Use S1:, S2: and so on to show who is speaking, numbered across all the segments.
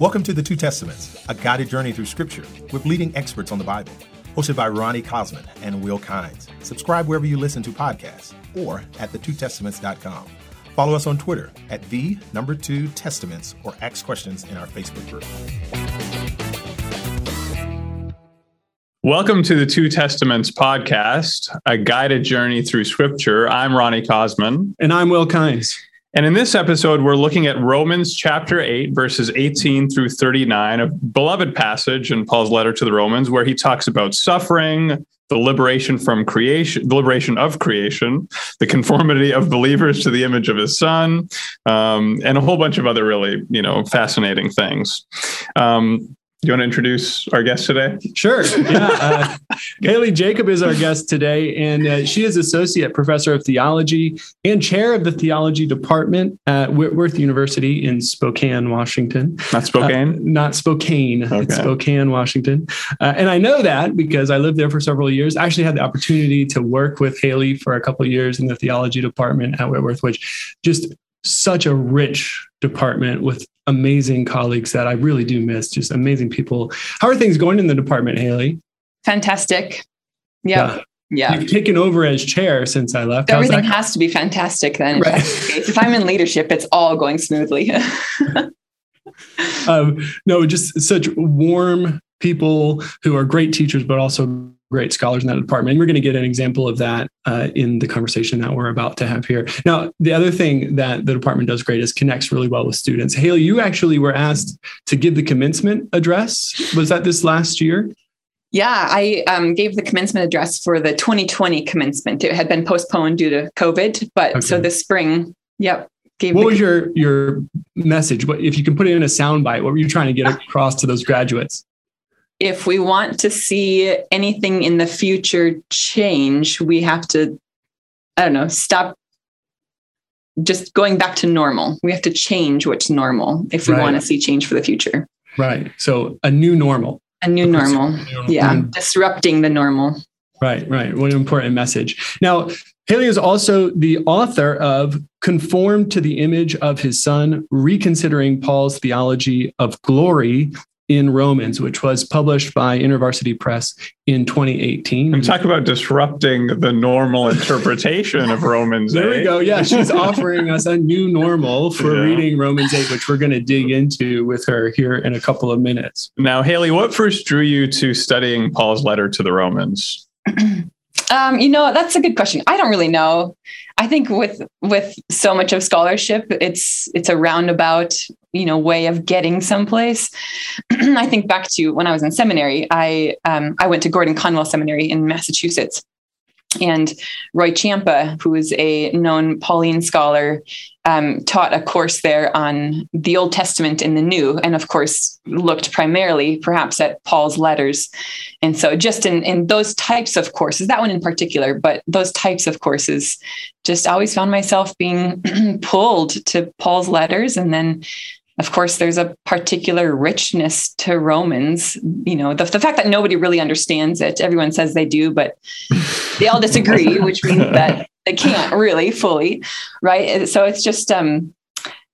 S1: Welcome to The Two Testaments, a guided journey through Scripture with leading experts on the Bible. Hosted by Rony Kozman and Will Kynes. Subscribe wherever you listen to podcasts or at thetwotestaments.com. Follow us on Twitter at the number two testaments or ask questions in our Facebook group.
S2: Welcome to the Two Testaments podcast, a guided journey through scripture. I'm Rony Kozman.
S3: And I'm Will Kynes.
S2: And in this episode, we're looking at Romans chapter 8, verses 18 through 39, a beloved passage in Paul's letter to the Romans, where he talks about suffering, the liberation from creation, the liberation of creation, the conformity of believers to the image of his son, um, and a whole bunch of other really, you know, fascinating things. Um, you want to introduce our guest today?
S3: Sure. Yeah. Uh, Haley Jacob is our guest today, and uh, she is Associate Professor of Theology and Chair of the Theology Department at Whitworth University in Spokane, Washington.
S2: Not Spokane?
S3: Uh, not Spokane. Okay. It's Spokane, Washington. Uh, and I know that because I lived there for several years. I actually had the opportunity to work with Haley for a couple of years in the Theology Department at Whitworth, which just such a rich department with amazing colleagues that I really do miss, just amazing people. How are things going in the department, Haley?
S4: Fantastic. Yep. Yeah. Yeah.
S3: You've taken over as chair since I left.
S4: Everything has to be fantastic then. Right. If, if I'm in leadership, it's all going smoothly.
S3: um, no, just such warm people who are great teachers, but also great scholars in that department. And we're going to get an example of that uh, in the conversation that we're about to have here. Now, the other thing that the department does great is connects really well with students. Haley, you actually were asked to give the commencement address. Was that this last year?
S4: Yeah, I um, gave the commencement address for the 2020 commencement. It had been postponed due to COVID, but okay. so this spring, yep.
S3: Gave what was your your message? What if you can put it in a soundbite? What were you trying to get across to those graduates?
S4: If we want to see anything in the future change, we have to, I don't know, stop just going back to normal. We have to change what's normal if we right. want to see change for the future.
S3: Right. So a new normal.
S4: A new normal. Yeah. Mm. Disrupting the normal.
S3: Right, right. What an important message. Now, Haley is also the author of Conformed to the Image of His Son, Reconsidering Paul's Theology of Glory in Romans, which was published by InterVarsity Press in 2018.
S2: I'm talking about disrupting the normal interpretation of Romans.
S3: there 8. we go. Yeah, she's offering us a new normal for yeah. reading Romans 8, which we're going to dig into with her here in a couple of minutes.
S2: Now, Haley, what first drew you to studying Paul's letter to the Romans?
S4: um, you know, that's a good question. I don't really know. I think with with so much of scholarship, it's it's a roundabout you know way of getting someplace. I think back to when i was in seminary i um, i went to gordon conwell seminary in massachusetts and Roy Ciampa who is a known pauline scholar um, taught a course there on the old testament and the new and of course looked primarily perhaps at paul's letters. And so just in, in those types of courses that one in particular but those types of courses just always found myself being pulled to paul's letters and then of course, there's a particular richness to Romans. You know, the, the fact that nobody really understands it, everyone says they do, but they all disagree, which means that they can't really fully, right? So it's just, um,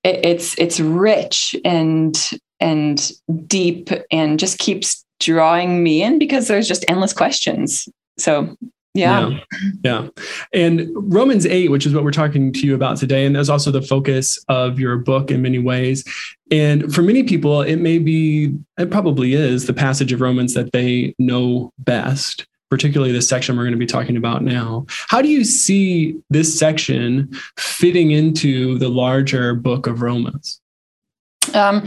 S4: it, it's it's rich and and deep and just keeps drawing me in because there's just endless questions. So yeah.
S3: yeah. yeah. And Romans 8, which is what we're talking to you about today, and that's also the focus of your book in many ways. And for many people, it may be, it probably is the passage of Romans that they know best, particularly the section we're going to be talking about now. How do you see this section fitting into the larger book of Romans? Um,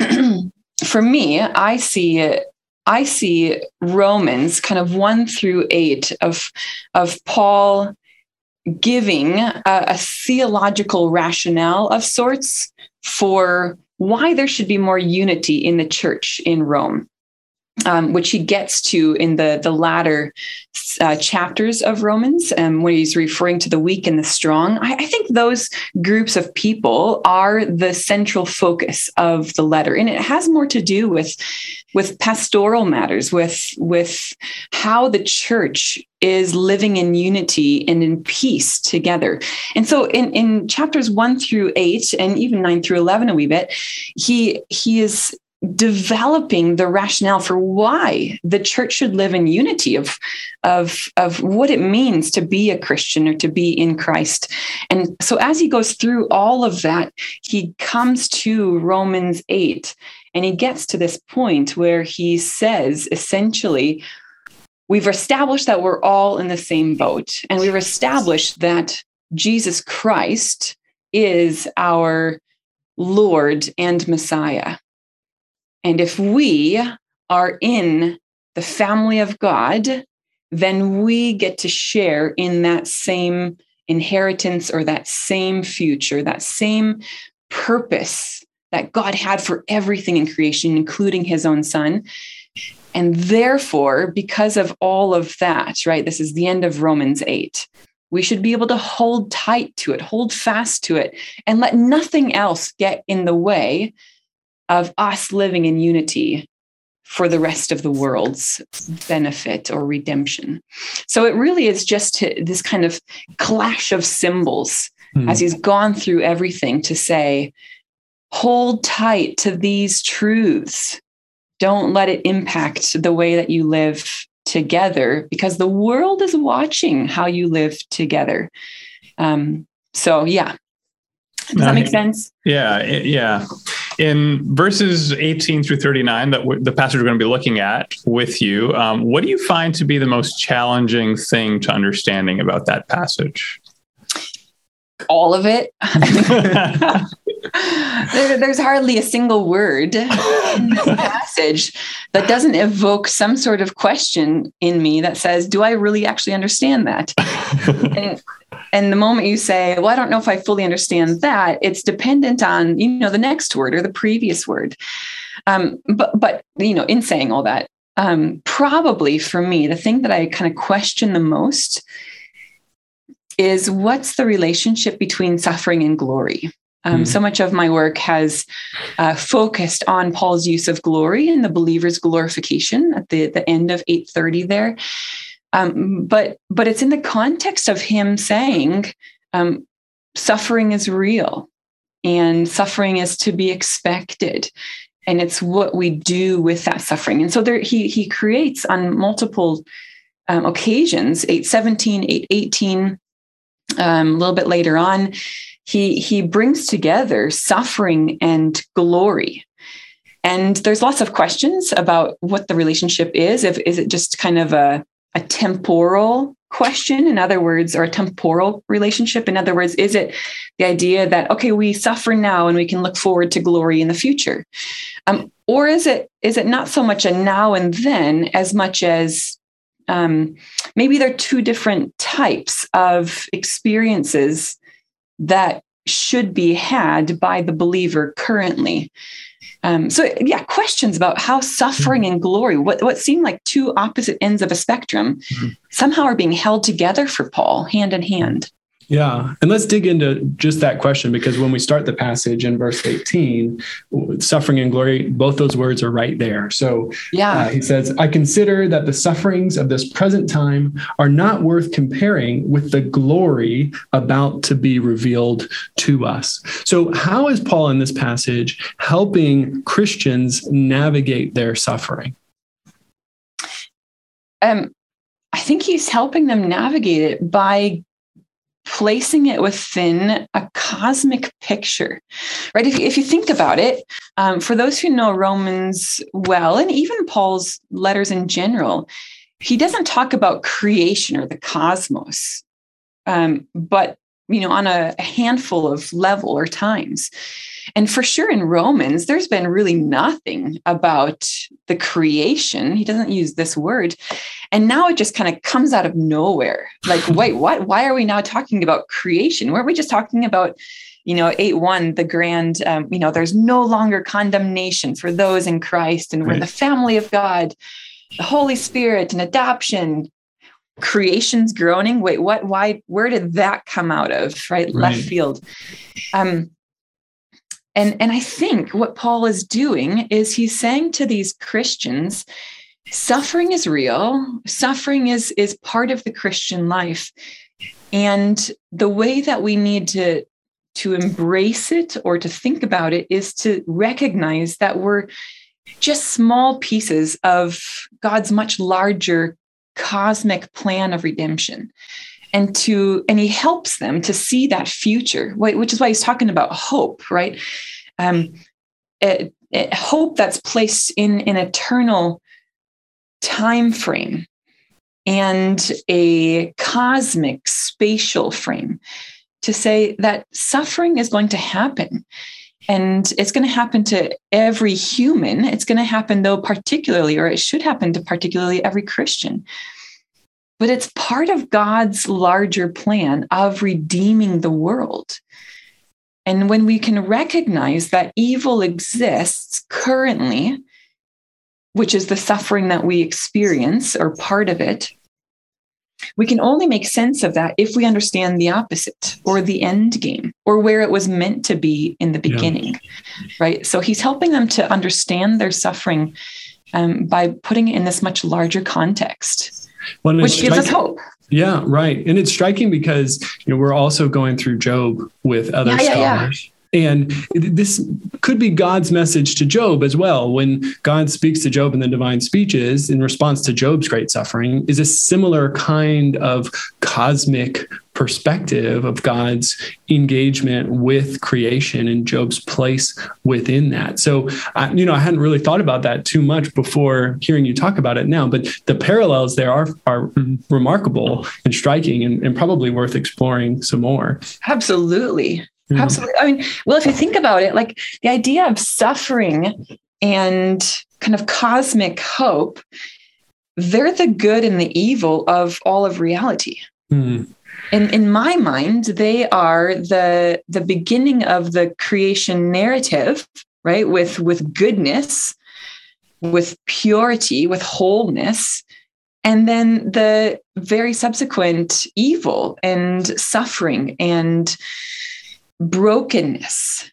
S4: for me, I see it I see Romans kind of one through eight of, of Paul giving a, a, theological rationale of sorts for why there should be more unity in the church in Rome um, which he gets to in the the latter uh, chapters of Romans, um, when he's referring to the weak and the strong. I, I, think those groups of people are the central focus of the letter, and it has more to do with with pastoral matters, with with how the church is living in unity and in peace together. And so in, in chapters one through eight and even nine through 11 a wee bit, he, he is developing the rationale for why the church should live in unity of, of, of what it means to be a Christian or to be in Christ. And so as he goes through all of that, he comes to Romans 8 and he gets to this point where he says essentially, we've established that we're all in the same boat, and we've established that Jesus Christ is our Lord and Messiah. And if we are in the family of God, then we get to share in that same inheritance or that same future, that same purpose that God had for everything in creation, including his own son. And therefore, because of all of that, right, this is the end of Romans 8. We should be able to hold tight to it, hold fast to it, and let nothing else get in the way of us living in unity for the rest of the world's benefit or redemption. So it really is just this kind of clash of cymbals mm. as he's gone through everything to say, hold tight to these truths. Don't let it impact the way that you live together because the world is watching how you live together. Um, so, yeah. Does that make sense?
S2: Yeah. Yeah. In verses 18 through 39, that w- the passage we're going to be looking at with you, um, what do you find to be the most challenging thing to understanding about that passage?
S4: All of it. there, there's hardly a single word in this passage that doesn't evoke some sort of question in me that says, Do I really actually understand that? and, and the moment you say, Well, I don't know if I fully understand that, it's dependent on, you know, the next word or the previous word. Um, but, but, you know, in saying all that, um, probably for me, the thing that I kind of question the most is what's the relationship between suffering and glory? Um, mm. So much of my work has uh, focused on Paul's use of glory and the believer's glorification at the, the end of 830 there. Um, but but it's in the context of him saying um, suffering is real and suffering is to be expected and it's what we do with that suffering and so there he he creates on multiple um, occasions 817 818 um, a little bit later on he he brings together suffering and glory. And there's lots of questions about what the relationship is. If is it just kind of a, a temporal question in other words or a temporal relationship? In other words is it the idea that okay we suffer now and we can look forward to glory in the future? Um, or is it is it not so much a now and then as much as um, maybe there are two different types of experiences that should be had by the believer currently. Um, so, yeah, questions about how suffering and glory, what, what seem like two opposite ends of a spectrum, mm-hmm. somehow are being held together for Paul hand in hand.
S3: Yeah. And let's dig into just that question because when we start the passage in verse 18, suffering and glory, both those words are right there. So yeah. Uh, he says, I consider that the sufferings of this present time are not worth comparing with the glory about to be revealed to us. So, how is Paul in this passage helping Christians navigate their suffering?
S4: Um, I think he's helping them navigate it by placing it within a cosmic picture, right? If, if you think about it, um, for those who know Romans well, and even Paul's letters in general, he doesn't talk about creation or the cosmos, um, but you know, on a, a handful of level or times. And for sure in Romans, there's been really nothing about the creation. He doesn't use this word. And now it just kind of comes out of nowhere. Like, wait, what? Why are we now talking about creation? Weren't we just talking about, you know, 8 1, the grand, um, you know, there's no longer condemnation for those in Christ, and we're the family of God, the Holy Spirit, and adoption creation's groaning wait what why where did that come out of right, right. left field um and and i think what paul is doing is he's saying to these christians suffering is real. Suffering is is part of the Christian life. And the way that we need to to embrace it or to think about it is to recognize that we're just small pieces of God's much larger cosmic plan of redemption and to and he helps them to see that future which is why he's talking about hope right? Um it, it, hope that's placed in an eternal time frame and a cosmic spatial frame to say that suffering is going to happen. And it's going to happen to every human. It's going to happen though particularly or it should happen to particularly every christian but it's part of god's larger plan of redeeming the world and when we can recognize that evil exists currently which is the suffering that we experience or part of it we can only make sense of that if we understand the opposite or the end game or where it was meant to be in the beginning, yeah. right? So he's helping them to understand their suffering um, by putting it in this much larger context, well, which gives us hope.
S3: Yeah, right. And it's striking because you know we're also going through Job with other yeah, scholars. Yeah, and this could be God's message to Job as well. When God speaks to Job in the divine speeches in response to Job's great suffering, is a similar kind of cosmic perspective of God's engagement with creation and Job's place within that. So, I, you know, I hadn't really thought about that too much before hearing you talk about it now, but the parallels there are are remarkable and striking and, and probably worth exploring some more.
S4: Absolutely. Mm-hmm. Absolutely. I mean, well, if you think about it, like the idea of suffering and kind of cosmic hope, they're the good and the evil of all of reality. Mm-hmm. And in my mind, they are the the beginning of the creation narrative, right? With with goodness, with purity, with wholeness, and then the very subsequent evil and suffering and brokenness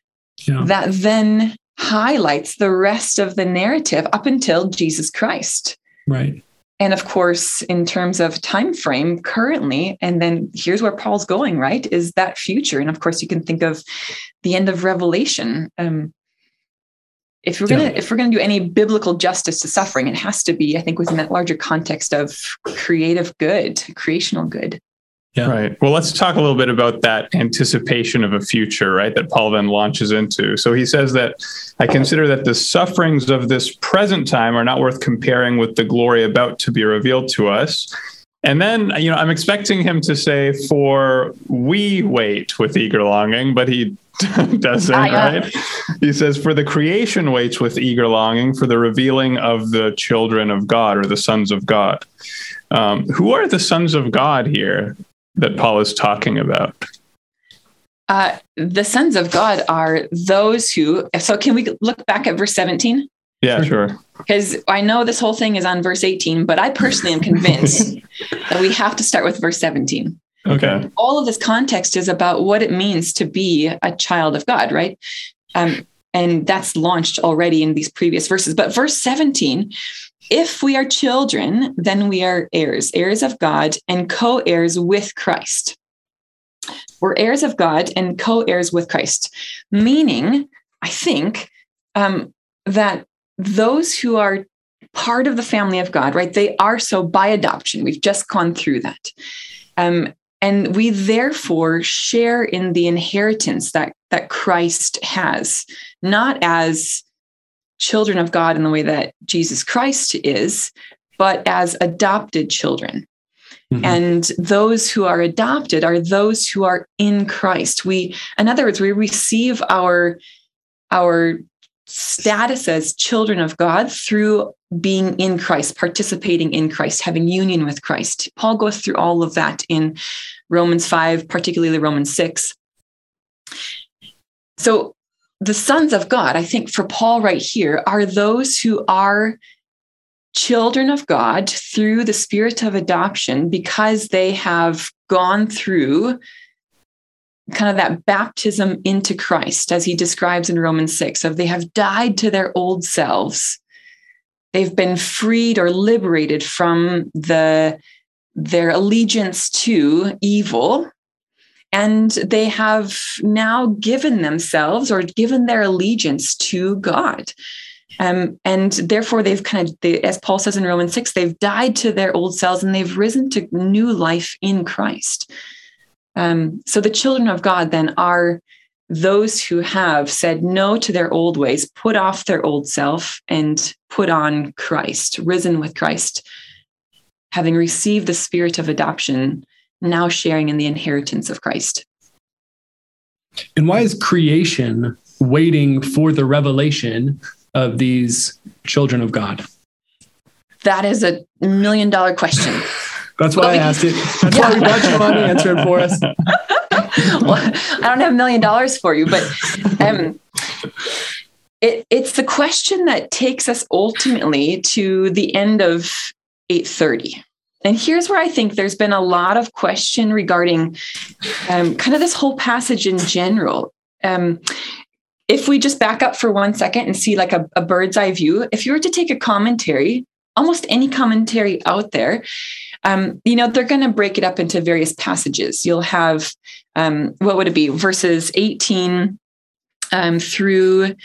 S4: yeah. that then highlights the rest of the narrative up until Jesus Christ.
S3: Right.
S4: And of course, in terms of time frame currently, and then here's where Paul's going, right? Is that future. And of course, you can think of the end of Revelation. Um, if we're gonna yeah. if we're gonna do any biblical justice to suffering, it has to be, I think, within that larger context of creative good, creational good.
S2: Yeah. Right. Well, let's talk a little bit about that anticipation of a future, right? That Paul then launches into. So he says that I consider that the sufferings of this present time are not worth comparing with the glory about to be revealed to us. And then, you know, I'm expecting him to say, for we wait with eager longing, but he doesn't, right? He says, for the creation waits with eager longing for the revealing of the children of God or the sons of God. Um, who are the sons of God here? That Paul is talking about?
S4: Uh, the sons of God are those who. So, can we look back at verse 17?
S2: Yeah, sure.
S4: Because I know this whole thing is on verse 18, but I personally am convinced that we have to start with verse 17.
S2: Okay.
S4: All of this context is about what it means to be a child of God, right? Um, and that's launched already in these previous verses. But verse 17 if we are children, then we are heirs, heirs of God and co heirs with Christ. We're heirs of God and co heirs with Christ, meaning, I think, um, that those who are part of the family of God, right, they are so by adoption. We've just gone through that. Um, and we therefore share in the inheritance that, that Christ has, not as children of God in the way that Jesus Christ is, but as adopted children. Mm-hmm. And those who are adopted are those who are in Christ. We, in other words, we receive our, our status as children of God through being in Christ, participating in Christ, having union with Christ. Paul goes through all of that in Romans 5, particularly Romans 6. So the sons of God, I think for Paul right here, are those who are children of God through the spirit of adoption because they have gone through kind of that baptism into Christ, as he describes in Romans 6, of they have died to their old selves. They've been freed or liberated from the their allegiance to evil and they have now given themselves or given their allegiance to God. Um, and therefore, they've kind of, they, as Paul says in Romans 6, they've died to their old selves and they've risen to new life in Christ. Um, so the children of God then are those who have said no to their old ways, put off their old self, and put on Christ, risen with Christ, having received the spirit of adoption, now sharing in the inheritance of Christ.
S3: And why is creation waiting for the revelation of these children of God?
S4: That is a million dollar question.
S3: That's why I asked it. That's yeah. why we brought you on to answer it for us.
S4: well, I don't have a million dollars for you, but um, it, it's the question that takes us ultimately to the end of 830. And here's where I think there's been a lot of question regarding um, kind of this whole passage in general. Um, if we just back up for one second and see like a, a bird's eye view, if you were to take a commentary, almost any commentary out there, um, you know, they're going to break it up into various passages. You'll have, um, what would it be, verses 18 um, through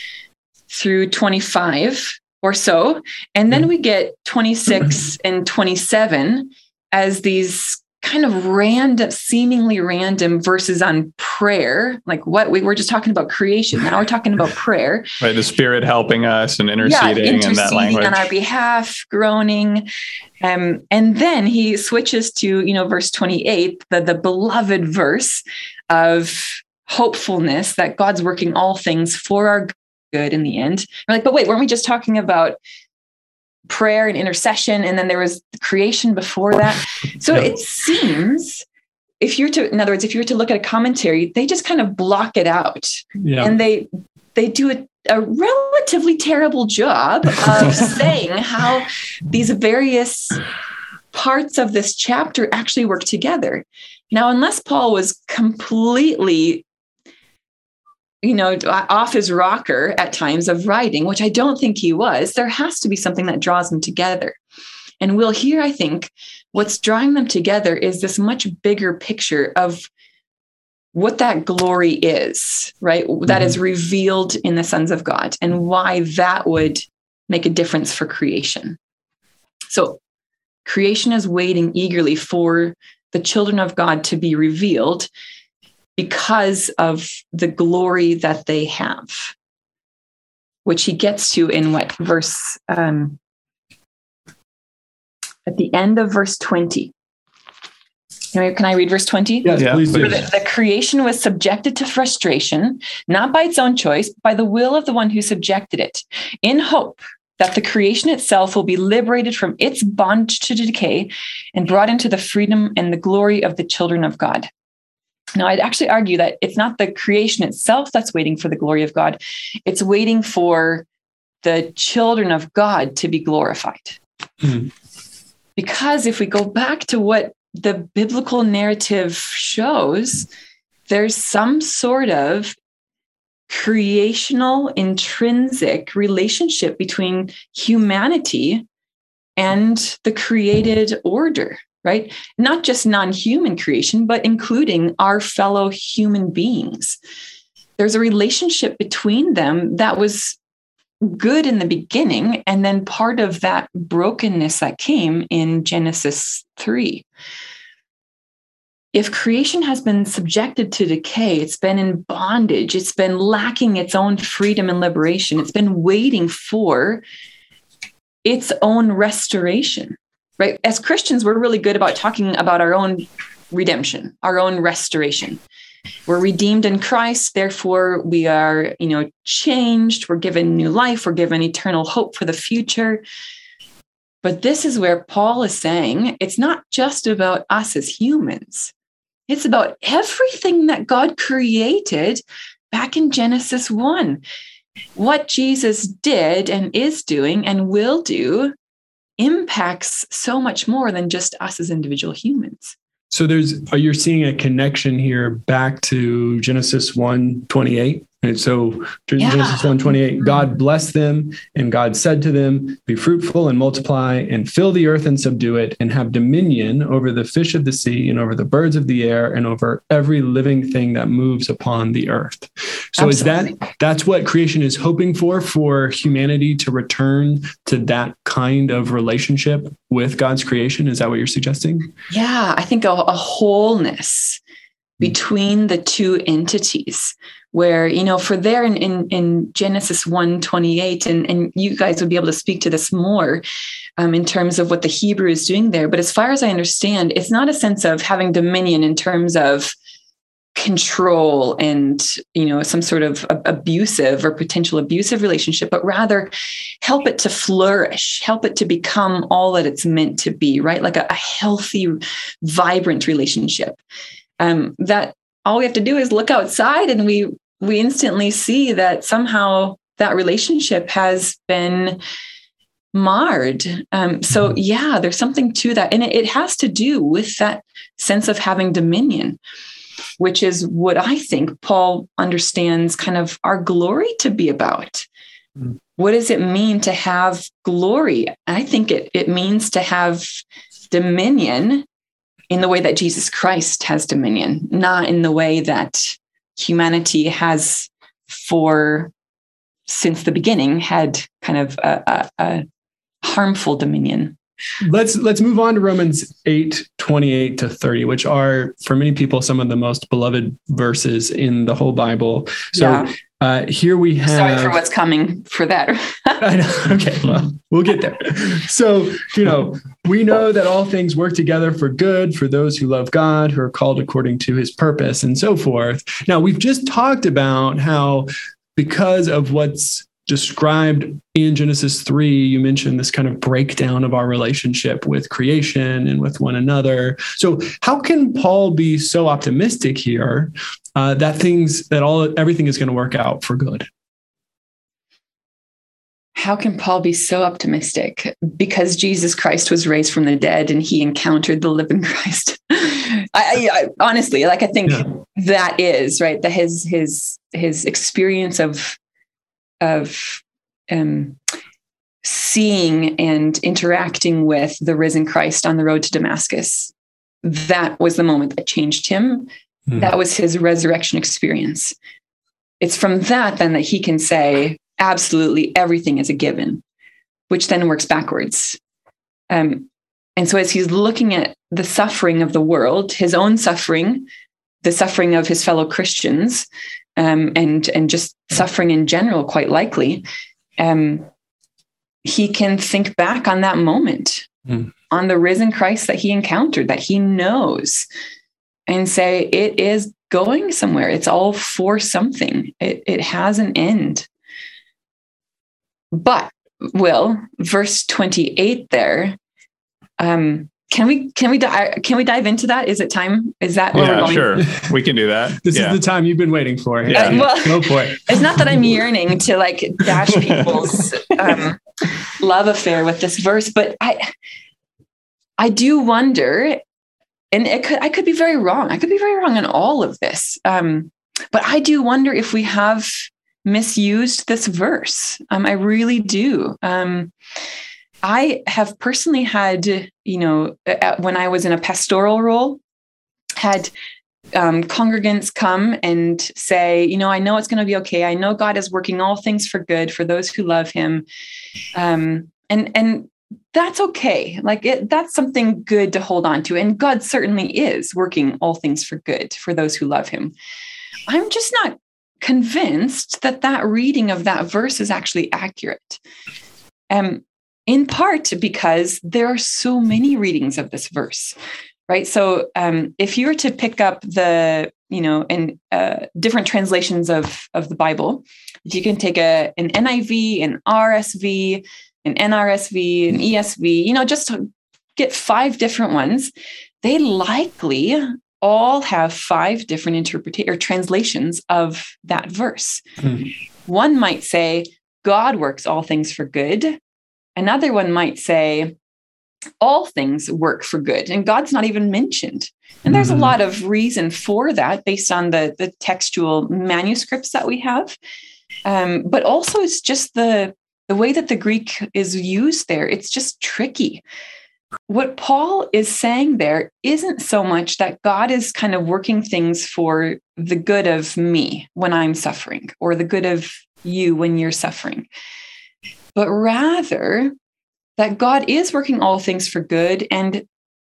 S4: through 25 or so. And then we get 26 and 27 as these kind of random, seemingly random verses on prayer. Like what we were just talking about creation. Now we're talking about prayer.
S2: Right. The spirit helping us and interceding, yeah, interceding in that language.
S4: on our behalf, groaning. Um, and then he switches to, you know, verse 28, the, the beloved verse of hopefulness that God's working all things for our good in the end. We're like, but wait, weren't we just talking about prayer and intercession? And then there was creation before that. So it seems if you're to, in other words, if you were to look at a commentary, they just kind of block it out. Yeah. And they they do a, a relatively terrible job of saying how these various parts of this chapter actually work together. Now, unless Paul was completely you know, off his rocker at times of writing, which I don't think he was, there has to be something that draws them together. And we'll hear, I think, what's drawing them together is this much bigger picture of what that glory is, right? Mm-hmm. That is mm-hmm. revealed in the sons of God and why that would make a difference for creation. So, creation is waiting eagerly for the children of God to be revealed because of the glory that they have, which he gets to in what verse um, at the end of verse 20. Can I read verse 20?
S3: Yes, yeah, please do.
S4: The, the, creation was subjected to frustration, not by its own choice, but by the will of the one who subjected it, in hope that the creation itself will be liberated from its bondage to decay and brought into the freedom and the glory of the children of God. Now, I'd actually argue that it's not the creation itself that's waiting for the glory of God, it's waiting for the children of God to be glorified. Mm-hmm. Because if we go back to what the biblical narrative shows, there's some sort of creational, intrinsic relationship between humanity and the created order right? Not just non human creation, but including our fellow human beings. There's a relationship between them that was good in the beginning, and then part of that brokenness that came in Genesis 3. If creation has been subjected to decay, it's been in bondage, it's been lacking its own freedom and liberation, it's been waiting for its own restoration right? As Christians, we're really good about talking about our own redemption, our own restoration. We're redeemed in Christ, therefore we are, you know, changed, we're given new life, we're given eternal hope for the future. But this is where Paul is saying it's not just about us as humans. It's about everything that God created back in Genesis 1. What Jesus did and is doing and will do impacts so much more than just us as individual humans.
S3: So there's you're seeing a connection here back to Genesis 1 28 And so Genesis yeah. 128, God blessed them and God said to them, be fruitful and multiply and fill the earth and subdue it and have dominion over the fish of the sea and over the birds of the air and over every living thing that moves upon the earth. So Absolutely. is that that's what creation is hoping for for humanity to return to that kind of relationship with God's creation? Is that what you're suggesting?
S4: Yeah, I think a, a wholeness between the two entities where you know for there in in, in genesis 1 28 and, and you guys would be able to speak to this more um, in terms of what the hebrew is doing there. But as far as i understand it's not a sense of having dominion in terms of control and you know some sort of abusive or potential abusive relationship but rather help it to flourish help it to become all that it's meant to be right? Like a, a healthy vibrant relationship um, that all we have to do is look outside and we we instantly see that somehow that relationship has been marred. Um, so mm-hmm. yeah, there's something to that, and it, it has to do with that sense of having dominion, which is what I think Paul understands kind of our glory to be about. Mm. What does it mean to have glory? I think it it means to have dominion in the way that Jesus Christ has dominion, not in the way that humanity has for since the beginning had kind of a, a, a harmful dominion
S3: let's let's move on to romans 8 28 to 30 which are for many people some of the most beloved verses in the whole bible so yeah. uh, here we have
S4: sorry for what's coming for that I know.
S3: okay well we'll get there so you know we know that all things work together for good for those who love god who are called according to his purpose and so forth now we've just talked about how because of what's described in Genesis 3, you mentioned this kind of breakdown of our relationship with creation and with one another. So, how can Paul be so optimistic here uh, that things, that all, everything is going to work out for good?
S4: How can Paul be so optimistic? Because Jesus Christ was raised from the dead and he encountered the living Christ. I, I, honestly, like I think yeah. that is right. That his his his experience of of um, seeing and interacting with the risen Christ on the road to Damascus. That was the moment that changed him. Mm. That was his resurrection experience. It's from that then that he can say, absolutely everything is a given, which then works backwards. Um, and so as he's looking at the suffering of the world, his own suffering, the suffering of his fellow Christians, um, and and just suffering in general, quite likely, um, he can think back on that moment, mm. on the risen Christ that he encountered, that he knows, and say it is going somewhere. It's all for something. It it has an end. But Will, verse 28 there, um, can we can we di- can we dive into that? Is it time? Is that
S2: where yeah, we're going? sure. We can do that.
S3: this
S2: yeah.
S3: is the time you've been waiting for. Yeah,
S4: uh, well, go for it. It's not that I'm yearning to like dash people's um, love affair with this verse, but I I do wonder, and it could I could be very wrong. I could be very wrong on all of this. Um, but I do wonder if we have misused this verse. Um, I really do. Um, I have personally had, you know, when I was in a pastoral role, had um, congregants come and say, you know, I know it's going to be okay. I know God is working all things for good for those who love Him, um, and and that's okay. Like it, that's something good to hold on to, and God certainly is working all things for good for those who love Him. I'm just not convinced that that reading of that verse is actually accurate. Um, in part because there are so many readings of this verse right so um, if you were to pick up the you know in uh, different translations of of the bible if you can take a an niv an rsv an nrsv an esv you know just get five different ones they likely all have five different interpretations or translations of that verse mm-hmm. one might say god works all things for good Another one might say, all things work for good, and God's not even mentioned. And there's mm-hmm. a lot of reason for that based on the, the textual manuscripts that we have. Um, but also, it's just the, the way that the Greek is used there, it's just tricky. What Paul is saying there isn't so much that God is kind of working things for the good of me when I'm suffering or the good of you when you're suffering, but rather that God is working all things for good. And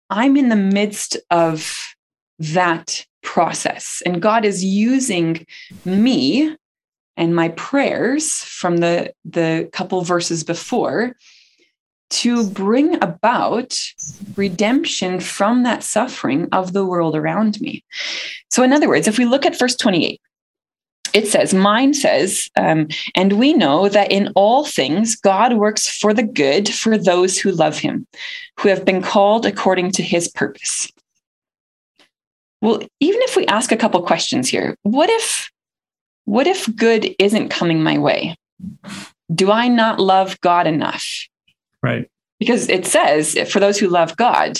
S4: I'm in the midst of that process. And God is using me and my prayers from the, the couple verses before to bring about redemption from that suffering of the world around me. So, in other words, if we look at verse 28, it says, mine says, um, and we know that in all things God works for the good for those who love him, who have been called according to his purpose. Well, even if we ask a couple questions here, what if what if good isn't coming my way? Do I not love God enough?
S3: Right.
S4: Because it says for those who love God,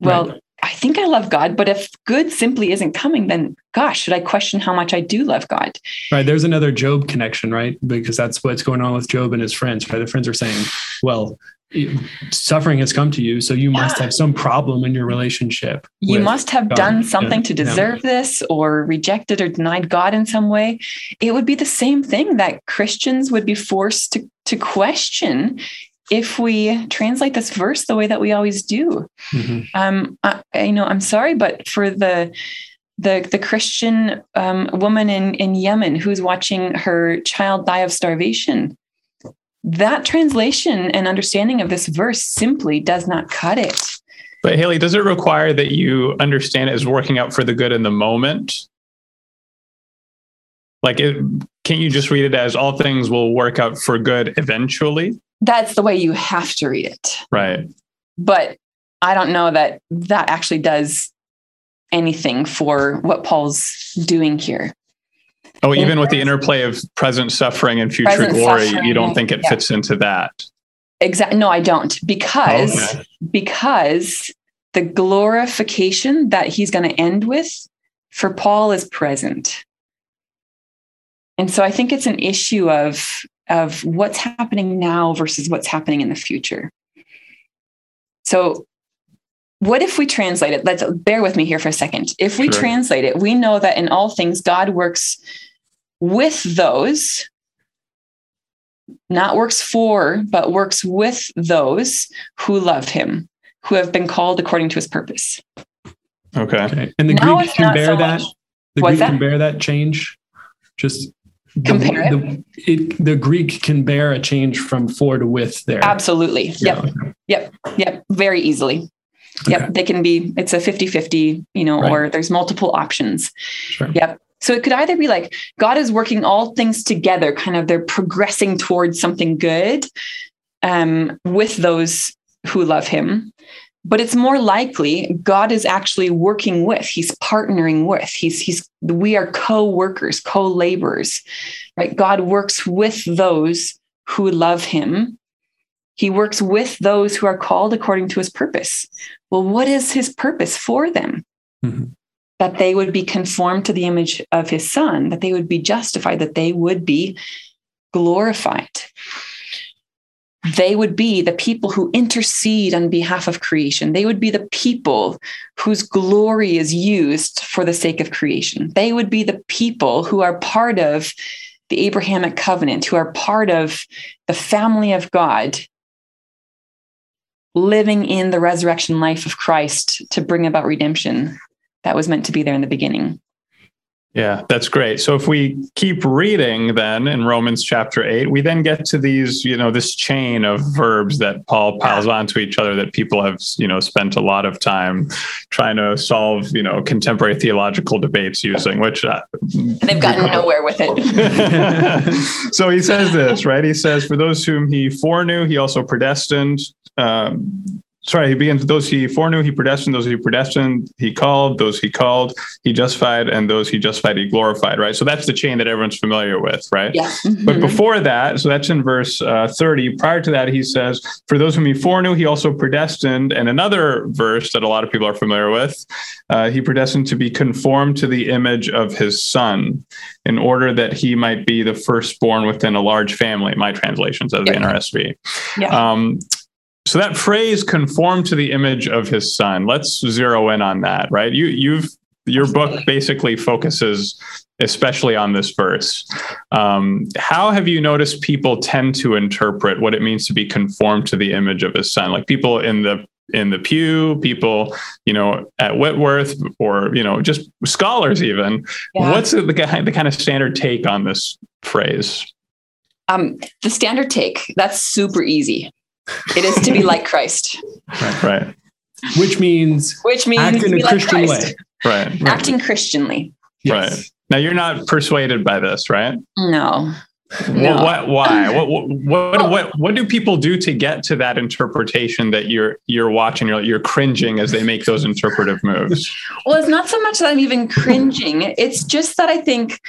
S4: well, right. I think I love God, but if good simply isn't coming, then gosh, should I question how much I do love God?
S3: Right. There's another Job connection, right? Because that's what's going on with Job and his friends, right? The friends are saying, well, suffering has come to you so you yeah. must have some problem in your relationship
S4: you must have God. done something yeah. to deserve yeah. this or rejected or denied god in some way it would be the same thing that christians would be forced to, to question if we translate this verse the way that we always do mm-hmm. um I, you know i'm sorry but for the the, the Christian um, woman in, in Yemen who's watching her child die of starvation that translation and understanding of this verse simply does not cut it.
S2: But Haley, does it require that you understand it as working out for the good in the moment? Like, it, can't you just read it as all things will work out for good eventually?
S4: That's the way you have to read it.
S2: Right.
S4: But I don't know that that actually does anything for what Paul's doing here.
S2: Oh, even with the interplay of present suffering and future glory, suffering, you don't think it yeah. fits into that?
S4: Exactly. No, I don't, because okay. because the glorification that he's going to end with for Paul is present. And so I think it's an issue of of what's happening now versus what's happening in the future. So what if we translate it? Let's bear with me here for a second. If we sure. translate it, we know that in all things God works with those, not works for, but works with those who love him, who have been called according to his purpose.
S2: Okay. okay.
S3: And the now Greek can bear so that. The What's Greek that? can bear that change. Just
S4: compare
S3: the, it? The, it, the Greek can bear a change from for to with there.
S4: Absolutely. Yeah. Yep. Yep. Yep. Very easily. Yep. Okay. They can be, it's a 50 50, you know, right. or there's multiple options. Sure. Yep. So it could either be like God is working all things together, kind of they're progressing towards something good um, with those who love him. But it's more likely God is actually working with, he's partnering with, he's, he's, we are co-workers, co-laborers, right? God works with those who love him. He works with those who are called according to his purpose. Well, what is his purpose for them? Mm-hmm that they would be conformed to the image of his son, that they would be justified, that they would be glorified. They would be the people who intercede on behalf of creation. They would be the people whose glory is used for the sake of creation. They would be the people who are part of the Abrahamic covenant, who are part of the family of God, living in the resurrection life of Christ to bring about redemption that was meant to be there in the beginning.
S2: Yeah, that's great. So if we keep reading then in Romans chapter 8, we then get to these, you know, this chain of verbs that Paul piles onto each other that people have, you know, spent a lot of time trying to solve, you know, contemporary theological debates using, which uh,
S4: they've gotten nowhere with
S2: it. so he says this, right? He says, For those whom he foreknew, he also predestined. Um, sorry, he begins those he foreknew, he predestined, those he predestined, he called, those he called, he justified, and those he justified, he glorified, right? So that's the chain that everyone's familiar with, right?
S4: Yeah. Mm-hmm.
S2: But before that, so that's in verse uh, 30. Prior to that, he says, For those whom he foreknew, he also predestined. And another verse that a lot of people are familiar with, uh, he predestined to be conformed to the image of his son in order that he might be the firstborn within a large family. My translations of the
S4: Yeah.
S2: NRSV.
S4: Yeah.
S2: Um, so that phrase conform to the image of his son let's zero in on that right? You you've your book basically focuses especially on this verse. Um, how have you noticed people tend to interpret what it means to be conformed to the image of his son? Like people in the in the pew people you know at whitworth or you know just scholars even.
S4: Yeah.
S2: what's the, the kind of standard take on this phrase?
S4: Um, the standard take, that's super easy. It is to be like Christ,
S2: right right.
S3: Which means
S4: which means
S3: act in a Christian
S4: Christ.
S3: way.
S2: right right,
S4: Acting Christianly.
S3: Yes.
S2: right now you're not persuaded by this right
S4: No.
S2: What,
S4: No.
S2: what why what, what what what what do people do to get to that interpretation that you're you're watching you're you're cringing as they make those interpretive moves
S4: Well, it's not so much that I'm even cringing. It's just that I think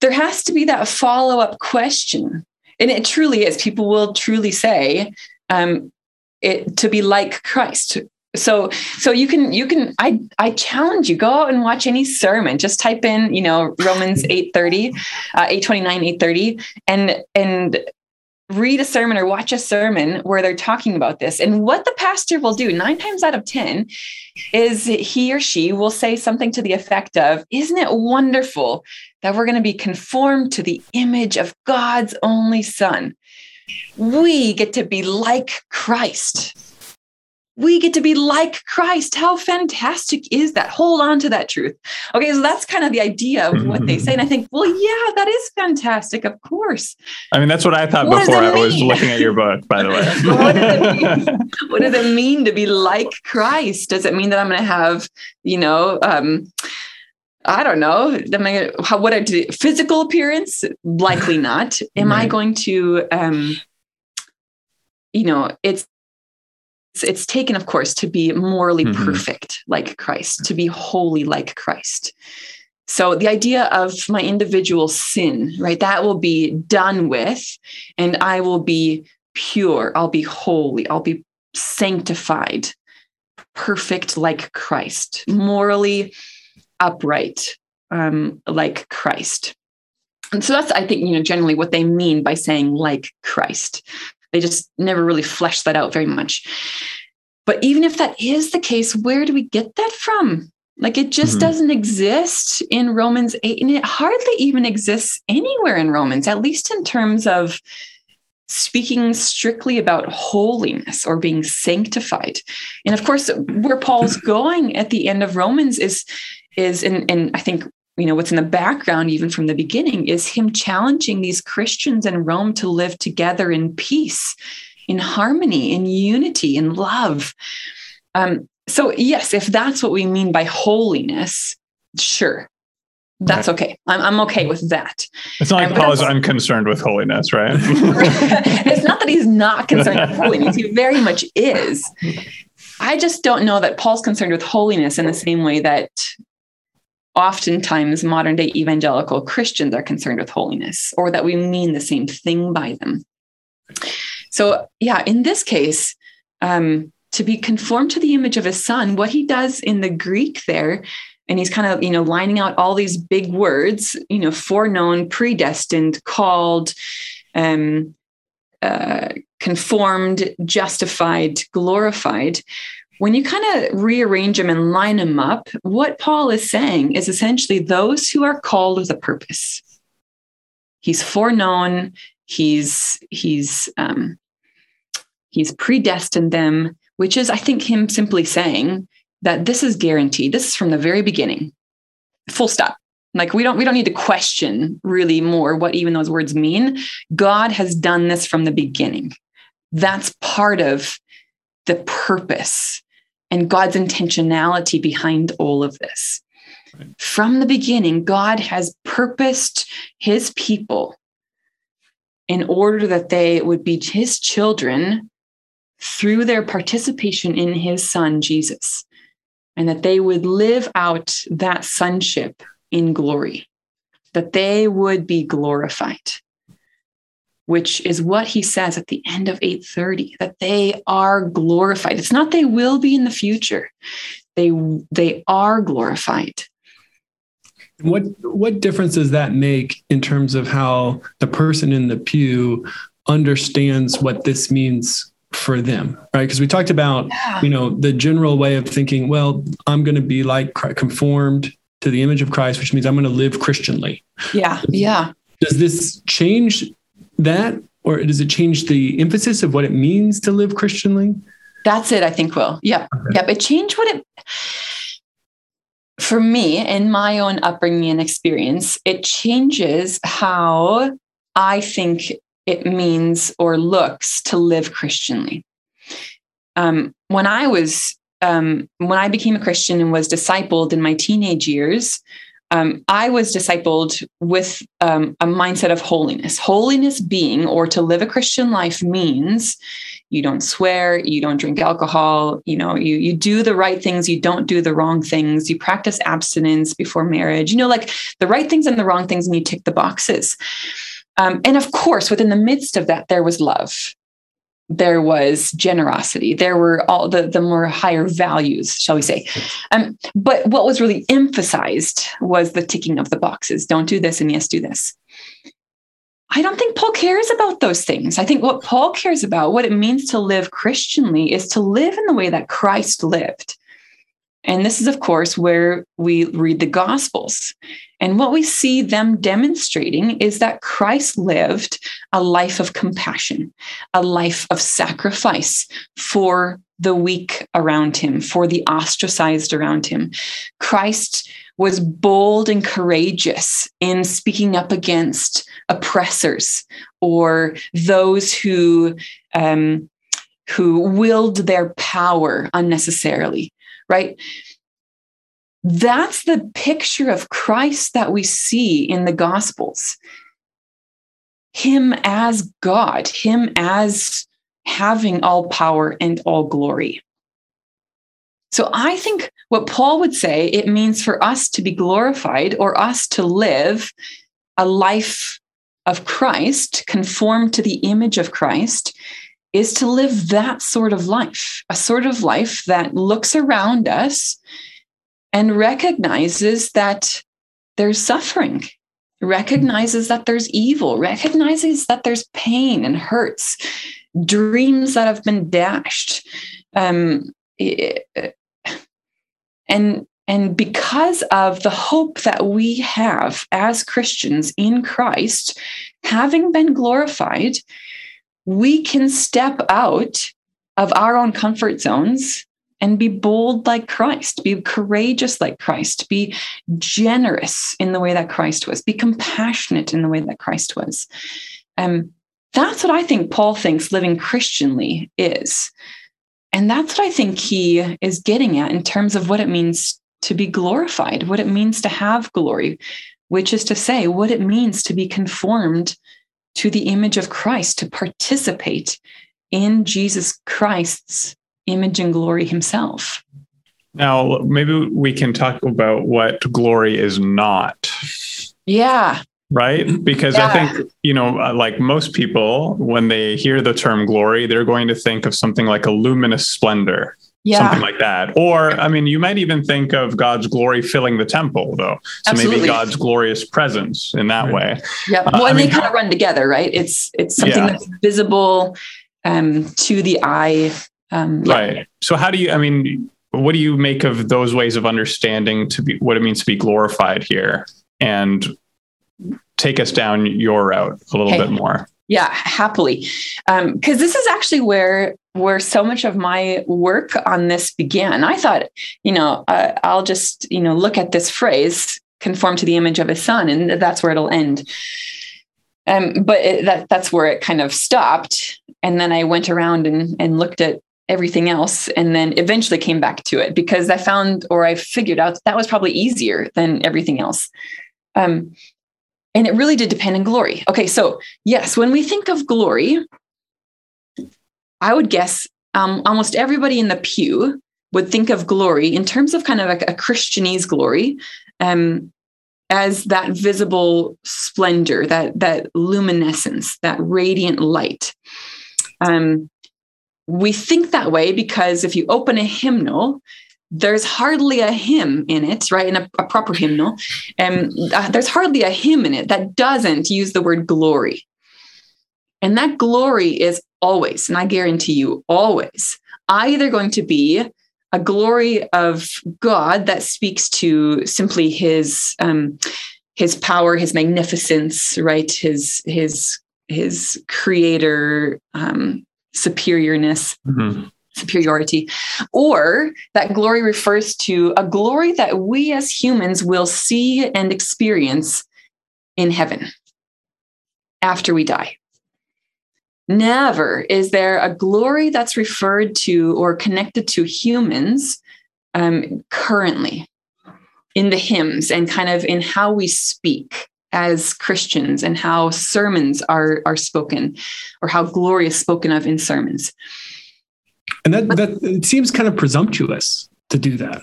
S4: there has to be that follow up question. And it truly is. People will truly say um, it to be like Christ. So, so you can, you can, I, I challenge you, go out and watch any sermon. Just type in, you know, Romans 830, uh, 829, 830, and, and read a sermon or watch a sermon where they're talking about this. And what the pastor will do nine times out of 10 is he or she will say something to the effect of, Isn't it wonderful that we're going to be conformed to the image of God's only Son? We get to be like Christ. We get to be like Christ. How fantastic is that? Hold on to that truth. Okay, so that's kind of the idea of what they say. And I think, well, yeah, that is fantastic. Of course.
S2: i mean that's what i thought
S4: What
S2: before i was looking at your book by the
S4: What does
S2: way
S4: what does it mean to be like Christ? Does it mean that I'm going to have, you know, um, I don't know, am I how, what I do, physical appearance? Likely not. Am I going to, um, you know, it's, it's, it's taken, of course, to be morally
S2: Mhm.
S4: perfect like Christ, to be holy like Christ. So the idea of my individual sin, right, that will be done with, and I will be pure, I'll be holy, I'll be sanctified, perfect like Christ, morally upright um, like Christ. And so that's, I think, you know, generally what they mean by saying like Christ. They just never really flesh that out very much. But even if that is the case, where do we get that from? Like it just
S2: Mhm.
S4: doesn't exist in Romans 8, and it hardly even exists anywhere in Romans, at least in terms of speaking strictly about holiness or being sanctified. And of course, where Paul's going at the end of Romans is, is and, and I think you know what's in the background even from the beginning is him challenging these christians in rome to live together in peace in harmony in unity in love. Um, so yes if that's what we mean by holiness sure that's okay. I'm, I'm okay with that.
S2: It's not like paul is unconcerned with holiness right?
S4: It's not that he's not concerned with holiness he very much is. I just don't know that paul's concerned with holiness in the same way that oftentimes modern day evangelical christians are concerned with holiness or that we mean the same thing by them. So yeah in this case um, to be conformed to the image of his son what he does in the greek there and he's kind of you know lining out all these big words you know foreknown predestined called um, uh, conformed justified glorified when you kind of rearrange them and line them up what paul is saying is essentially those who are called with a purpose. He's foreknown he's he's um, he's predestined them which is i think him simply saying that this is guaranteed this is from the very beginning. Full stop. Like we don't we don't need to question really more what even those words mean. God has done this from the beginning. That's part of the purpose and god's intentionality behind all of this. From the beginning god has purposed his people in order that they would be his children through their participation in his son, Jesus, and that they would live out that sonship in glory, that they would be glorified which is what he says at the end of 830 that they are glorified. It's not they will be in the future. They they are glorified.
S3: What what difference does that make in terms of how the person in the pew understands what this means for them right? Because we talked about yeah. you know the general way of thinking well i'm going to be like conformed to the image of christ which means i'm going to live christianly.
S4: Yeah yeah.
S3: Does this change that or does it change the emphasis of what it means to live christianly?
S4: That's it i think will. Yep okay. yep it changed what it for me in my own upbringing and experience it changes how i think it means or looks to live christianly. Um, when i was um, when i became a christian and was discipled in my teenage years um, I was discipled with um, a mindset of holiness. Holiness being, or to live a Christian life means you don't swear, you don't drink alcohol, you know, you you do the right things, you don't do the wrong things, you practice abstinence before marriage, you know, like the right things and the wrong things, and you tick the boxes. Um, and of course, within the midst of that, there was love there was generosity. There were all the, the more higher values shall we say. Um, but what was really emphasized was the ticking of the boxes. Don't do this and yes do this. I don't think paul cares about those things. I think what paul cares about what it means to live christianly is to live in the way that christ lived and this is, of course, where we read the Gospels. And what we see them demonstrating is that Christ lived a life of compassion, a life of sacrifice for the weak around him, for the ostracized around him. Christ was bold and courageous in speaking up against oppressors or those who um, who willed their power unnecessarily right? That's the picture of Christ that we see in the Gospels. Him as God, Him as having all power and all glory. So I think what Paul would say it means for us to be glorified or us to live a life of Christ, conform to the image of Christ, is to live that sort of life, a sort of life that looks around us and recognizes that there's suffering, recognizes that there's evil, recognizes that there's pain and hurts, dreams that have been dashed. Um, and and because of the hope that we have as Christians in Christ, having been glorified, we can step out of our own comfort zones and be bold like Christ, be courageous like Christ, be generous in the way that Christ was, be compassionate in the way that Christ was. Um, that's what I think Paul thinks living Christianly is. And that's what I think he is getting at in terms of what it means to be glorified, what it means to have glory, which is to say, what it means to be conformed to the image of Christ, to participate in Jesus Christ's image and glory himself.
S2: Now, maybe we can talk about what glory is not.
S4: Yeah.
S2: Right? Because yeah. I think, you know, uh, like most people, when they hear the term glory, they're going to think of something like a luminous splendor yeah. something like that. Or, I mean, you might even think of God's glory filling the temple, though. So Absolutely. maybe God's glorious presence in that way.
S4: Yeah, uh, well, and they kind of run together, right? It's it's something yeah. that's visible um, to the eye.
S2: Um, yeah. Right. So, how do you? I mean, what do you make of those ways of understanding to be what it means to be glorified here? And take us down your route a little okay. bit more.
S4: Yeah, happily. Because um, this is actually where where so much of my work on this began. I thought, you know, uh, I'll just, you know, look at this phrase, conform to the image of his son, and that's where it'll end. Um, but it, that that's where it kind of stopped. And then I went around and, and looked at everything else and then eventually came back to it because I found or I figured out that, that was probably easier than everything else. Um, and it really did depend on glory. Okay, so yes, when we think of glory, I would guess um, almost everybody in the pew would think of glory in terms of kind of a, a Christianese glory um, as that visible splendor, that that luminescence, that radiant light. Um, we think that way because if you open a hymnal, there's hardly a hymn in it, right? In a, a proper hymnal, and um, uh, there's hardly a hymn in it that doesn't use the word glory. And that glory is always, and I guarantee you, always either going to be a glory of God that speaks to simply His um, His power, His magnificence, right? His His His Creator um, superiorness. Mm-hmm. Superiority, or that glory refers to a glory that we as humans will see and experience in heaven after we die. Never is there a glory that's referred to or connected to humans um, currently in the hymns and kind of in how we speak as Christians and how sermons are, are spoken or how glory is spoken of in sermons.
S3: And that, that it seems kind of presumptuous to do that.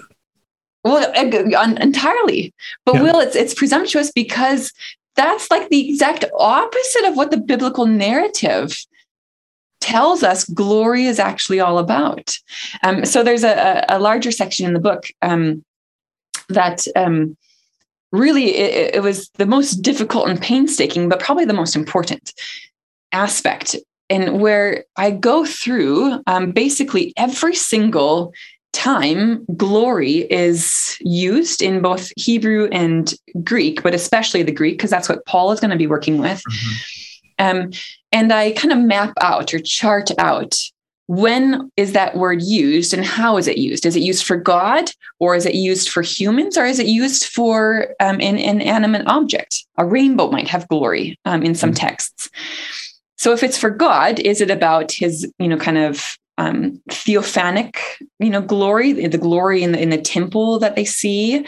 S4: Well, entirely. But yeah. Will, it's it's presumptuous because that's like the exact opposite of what the biblical narrative tells us glory is actually all about. Um, so there's a, a, larger section in the book um, that um, really it, it, was the most difficult and painstaking, but probably the most important aspect. And where I go through um, basically every single time glory is used in both Hebrew and Greek, but especially the Greek, because that's what Paul is going to be working with. Mm-hmm. Um, and I kind of map out or chart out when is that word used and how is it used? Is it used for God or is it used for humans or is it used for um, an inanimate object? A rainbow might have glory um, in some mm-hmm. texts. So if it's for God, is it about his, you know, kind of um, theophanic, you know, glory, the glory in the in the temple that they see?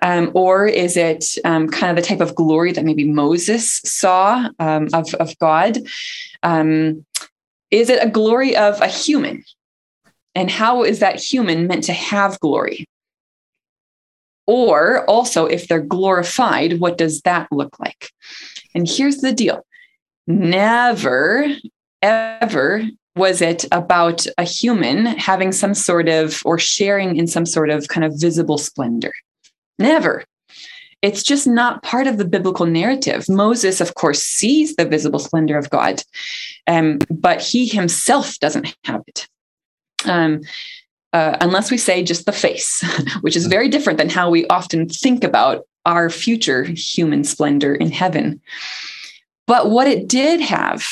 S4: Um, or is it um, kind of the type of glory that maybe Moses saw um, of, of God? Um, is it a glory of a human? And how is that human meant to have glory? Or also, if they're glorified, what does that look like? And here's the deal never, ever was it about a human having some sort of or sharing in some sort of kind of visible splendor. Never. It's just not part of the biblical narrative. Moses, of course, sees the visible splendor of God, um, but he himself doesn't have it. Um, uh, unless we say just the face, which is very different than how we often think about our future human splendor in heaven. But what it did have,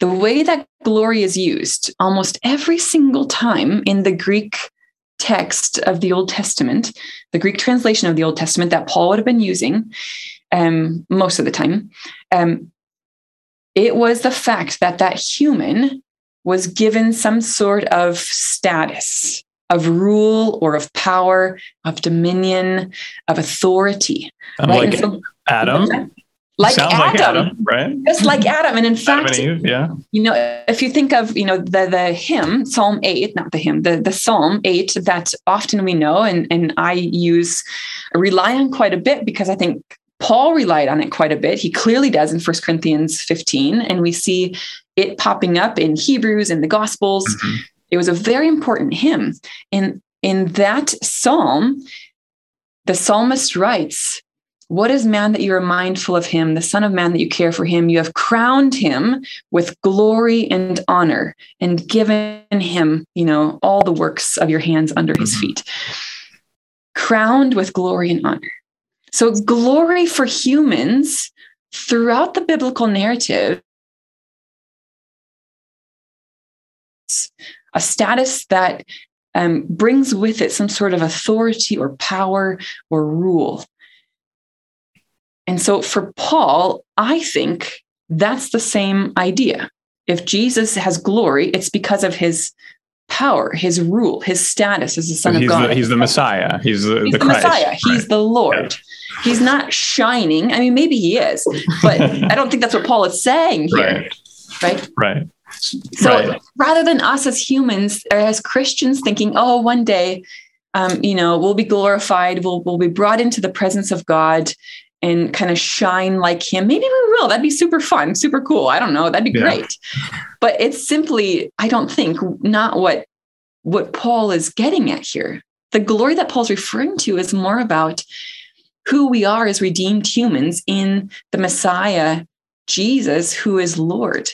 S4: the way that glory is used almost every single time in the Greek text of the Old Testament, the Greek translation of the Old Testament that Paul would have been using um, most of the time, um, it was the fact that that human was given some sort of status of rule or of power, of dominion, of authority.
S2: Right? Like so, Adam
S4: like Adam,
S2: like Adam, right?
S4: Just like Adam. And in fact,
S2: and Eve, yeah.
S4: You know, if you think of, you know, the the hymn, Psalm 8, not the hymn, the, the Psalm 8 that often we know and, and I use rely on quite a bit because I think Paul relied on it quite a bit. He clearly does in 1 Corinthians 15, and we see it popping up in Hebrews and the Gospels. Mm-hmm. It was a very important hymn. And in that psalm, the psalmist writes, what is man that you are mindful of him, the Son of Man that you care for him? You have crowned him with glory and honor and given him, you know, all the works of your hands under his mm-hmm. feet. Crowned with glory and honor. So, glory for humans throughout the biblical narrative a status that um, brings with it some sort of authority or power or rule. And so for Paul, I think that's the same idea. If Jesus has glory, it's because of his power, his rule, his status as the Son of God.
S2: The, he's the Messiah. He's the,
S4: he's
S2: the,
S4: the Messiah. He's right. the Lord. Yeah. He's not shining. I mean, maybe he is, but I don't think that's what Paul is saying here.
S2: Right.
S4: Right.
S2: Right.
S4: So right. rather than us as humans, or as Christians, thinking, "Oh, one day, um, you know, we'll be glorified, we'll we'll be brought into the presence of God." And kind of shine like him. Maybe we will. That'd be super fun, super cool. I don't know. That'd be yeah. great. But it's simply, I don't think, not what what Paul is getting at here. The glory that Paul's referring to is more about who we are as redeemed humans in the Messiah, Jesus, who is Lord.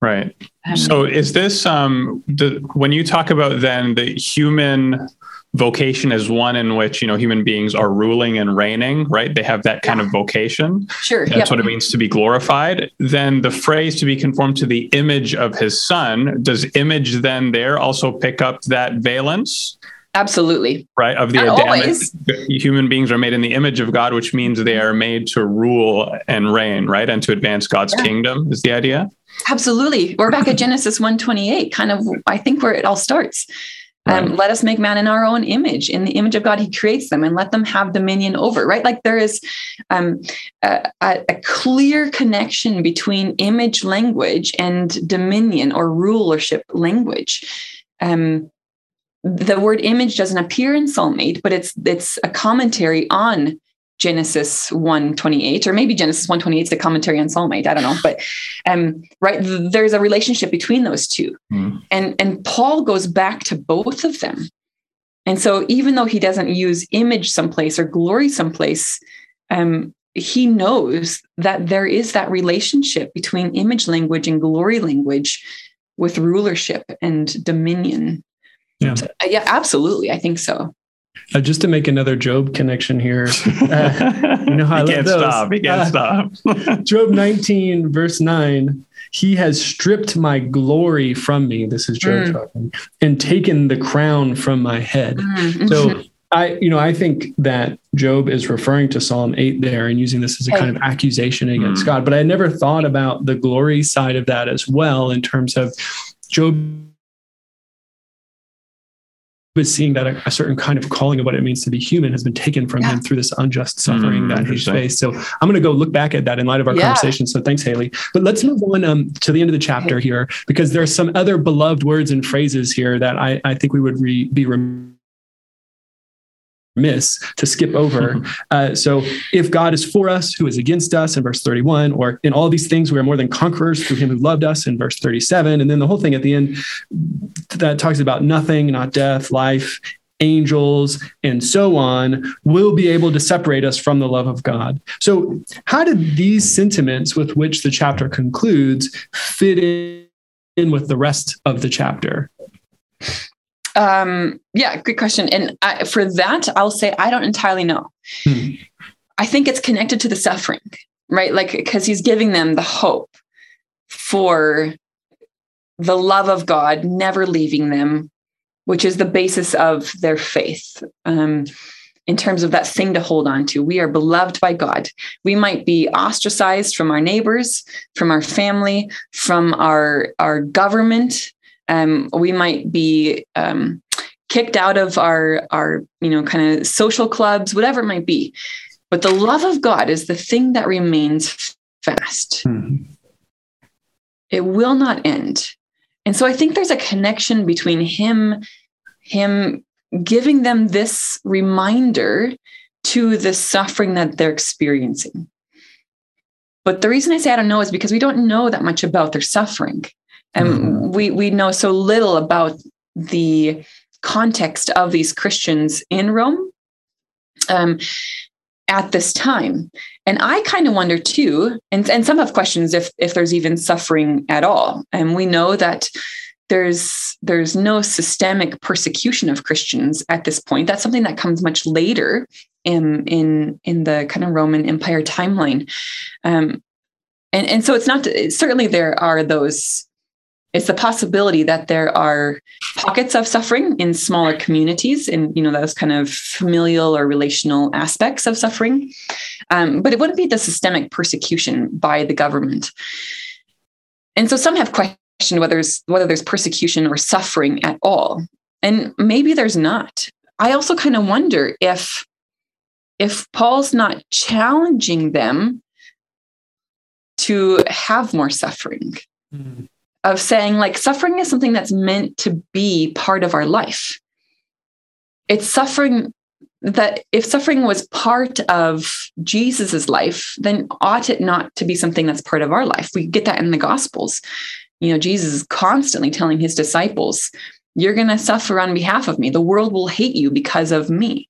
S2: Right. Um, so is this um the when you talk about then the human vocation is one in which you know human beings are ruling and reigning right they have that kind of vocation
S4: sure
S2: that's yep. what it means to be glorified then the phrase to be conformed to the image of his son does image then there also pick up that valence
S4: Absolutely.
S2: Right. Of the
S4: Not
S2: Adamic, always. human beings are made in the image of God, which means they are made to rule and reign, right? And to advance God's yeah. kingdom is the idea.
S4: Absolutely. We're back at Genesis 128, kind of, I think, where it all starts. Um, right. Let us make man in our own image. In the image of God, He creates them and let them have dominion over, right? Like there is um, a, a, clear connection between image language and dominion or rulership language. Um, the word image doesn't appear in Psalm 8, but it's it's a commentary on Genesis 128, or maybe Genesis 128 is a commentary on Psalm 8. I don't know. But um, right, there's a relationship between those two. Mm. And and Paul goes back to both of them. And so even though he doesn't use image someplace or glory someplace, um, he knows that there is that relationship between image language and glory language with rulership and dominion.
S3: Yeah. So,
S4: uh, yeah, absolutely. I think so.
S3: Uh, just to make another Job connection here, uh, you know how
S2: he I can't stop. He can't uh,
S3: stop. Job 19, verse 9. He has stripped my glory from me. This is Job mm. talking, and taken the crown from my head. Mm. So I, you know, I think that Job is referring to Psalm 8 there and using this as a kind of accusation against mm. God. But I never thought about the glory side of that as well in terms of Job was seeing that a, a, certain kind of calling of what it means to be human has been taken from yeah. him through this unjust suffering mm, that he's faced. So I'm going to go look back at that in light of our yeah. conversation. So thanks, Haley. But let's move on um, to the end of the chapter okay. here because there are some other beloved words and phrases here that I, I think we would re, be rem- miss to skip over. Uh, so, if God is for us, who is against us in verse 31, or in all these things, we are more than conquerors through him who loved us in verse 37. And then the whole thing at the end that talks about nothing, not death, life, angels, and so on, will be able to separate us from the love of God. So, how did these sentiments with which the chapter concludes fit in with the rest of the chapter?
S4: Um, yeah, good question. And I, for that, I'll say I don't entirely know. Hmm. I think it's connected to the suffering, right? Like, because he's giving them the hope for the love of God never leaving them, which is the basis of their faith. Um, in terms of that thing to hold on to. We are beloved by God. We might be ostracized from our neighbors, from our family, from our, our government, um, we might be um, kicked out of our our you know kind of social clubs, whatever it might be. But the love of God is the thing that remains fast. Mm-hmm. It will not end. And so I think there's a connection between him, him giving them this reminder to the suffering that they're experiencing. But the reason I say I don't know is because we don't know that much about their suffering and mm-hmm. we we know so little about the context of these Christians in Rome um, at this time. And I kind of wonder too, and, and some have questions if if there's even suffering at all. And we know that there's there's no systemic persecution of Christians at this point. That's something that comes much later in in in the kind of Roman Empire timeline. Um, and and so it's not certainly there are those it's the possibility that there are pockets of suffering in smaller communities and you know those kind of familial or relational aspects of suffering. Um, but it wouldn't be the systemic persecution by the government. And so some have questioned whether there's whether there's persecution or suffering at all. And maybe there's not. I also kind of wonder if if paul's not challenging them to have more suffering. Mm of saying like suffering is something that's meant to be part of our life. It's suffering that if suffering was part of Jesus's life, then ought it not to be something that's part of our life? We get that in the Gospels. You know, Jesus is constantly telling his disciples, You're going to suffer on behalf of me. The world will hate you because of me.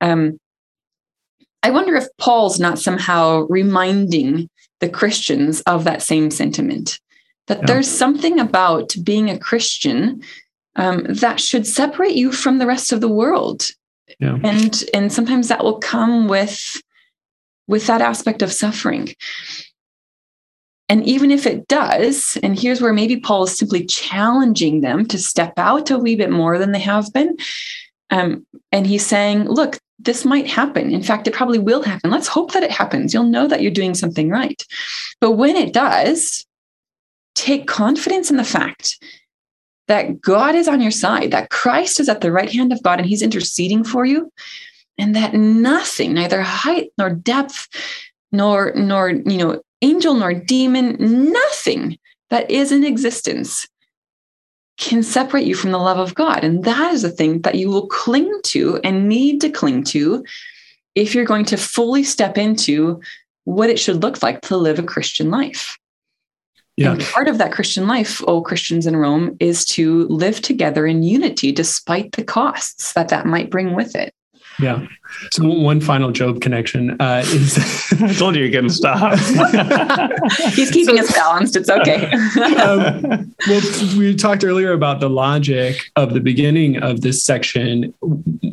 S4: Um, I wonder if Paul's not somehow reminding the Christians of that same sentiment that yeah. there's something about being a Christian um, that should separate you from the rest of the world. Yeah. and and sometimes that will come with with that aspect of suffering. And even if it does and here's where maybe paul is simply challenging them to step out a wee bit more than they have been um, and he's saying look this might happen. In fact it probably will happen. Let's hope that it happens. You'll know that you're doing something right. But when it does take confidence in the fact that God is on your side, that Christ is at the right hand of God and he's interceding for you, and that nothing, neither height nor depth, nor nor you know, angel nor demon, nothing that is in existence can separate you from the love of God. And that is the thing that you will cling to and need to cling to if you're going to fully step into what it should look like to live a Christian life. Yeah. And part of that Christian life, oh Christians in Rome, is to live together in unity despite the costs that that might bring with it.
S3: Yeah. So one final Job connection uh, is.
S2: I told you you couldn't stop.
S4: He's keeping so, us balanced. It's okay. um,
S3: well, we talked earlier about the logic of the beginning of this section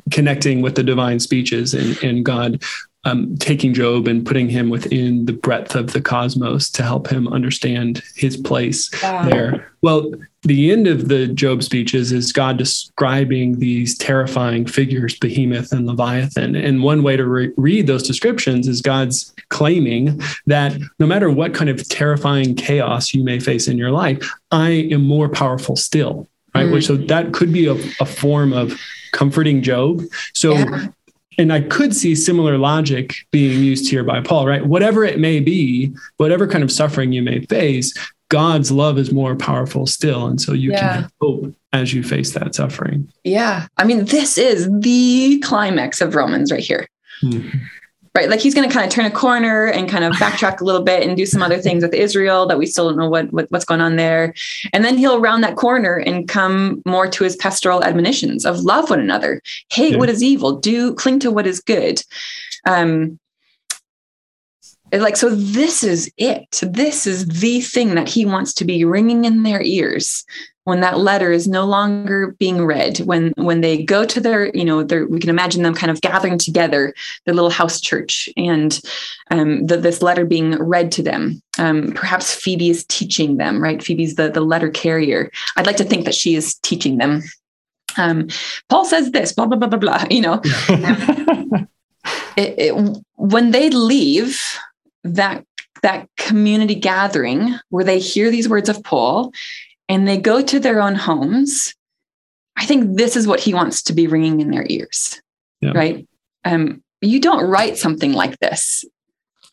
S3: connecting with the divine speeches and, and God um, taking Job and putting him within the breadth of the cosmos to help him understand his place wow. there. Well, the end of the Job speeches is God describing these terrifying figures, Behemoth and Leviathan. And one way to re- read those descriptions is God's claiming that no matter what kind of terrifying chaos you may face in your life, I am more powerful still. Right. Mm. Which so that could be a, a form of comforting Job. So yeah and I could see similar logic being used here by Paul, right? Whatever it may be, whatever kind of suffering you may face, God's love is more powerful still. And so you yeah. can hope as you face that suffering.
S4: Yeah. I mean, this is the climax of Romans right here. Mm-hmm right? Like he's going to kind of turn a corner and kind of backtrack a little bit and do some other things with Israel that we still don't know what, what, what's going on there. And then he'll round that corner and come more to his pastoral admonitions of love one another, hate yeah. what is evil, do cling to what is good. Um, like so this is it this is the thing that he wants to be ringing in their ears when that letter is no longer being read when when they go to their you know their we can imagine them kind of gathering together their little house church and um, the, this letter being read to them. Um, perhaps phoebe is teaching them right? Phoebe's the, the letter carrier. I'd like to think that she is teaching them. Um, paul says this blah blah blah blah blah you know. It, it, when they leave that that community gathering where they hear these words of paul and they go to their own homes, I think this is what he wants to be ringing in their ears, yeah. right? Um, you don't write something like this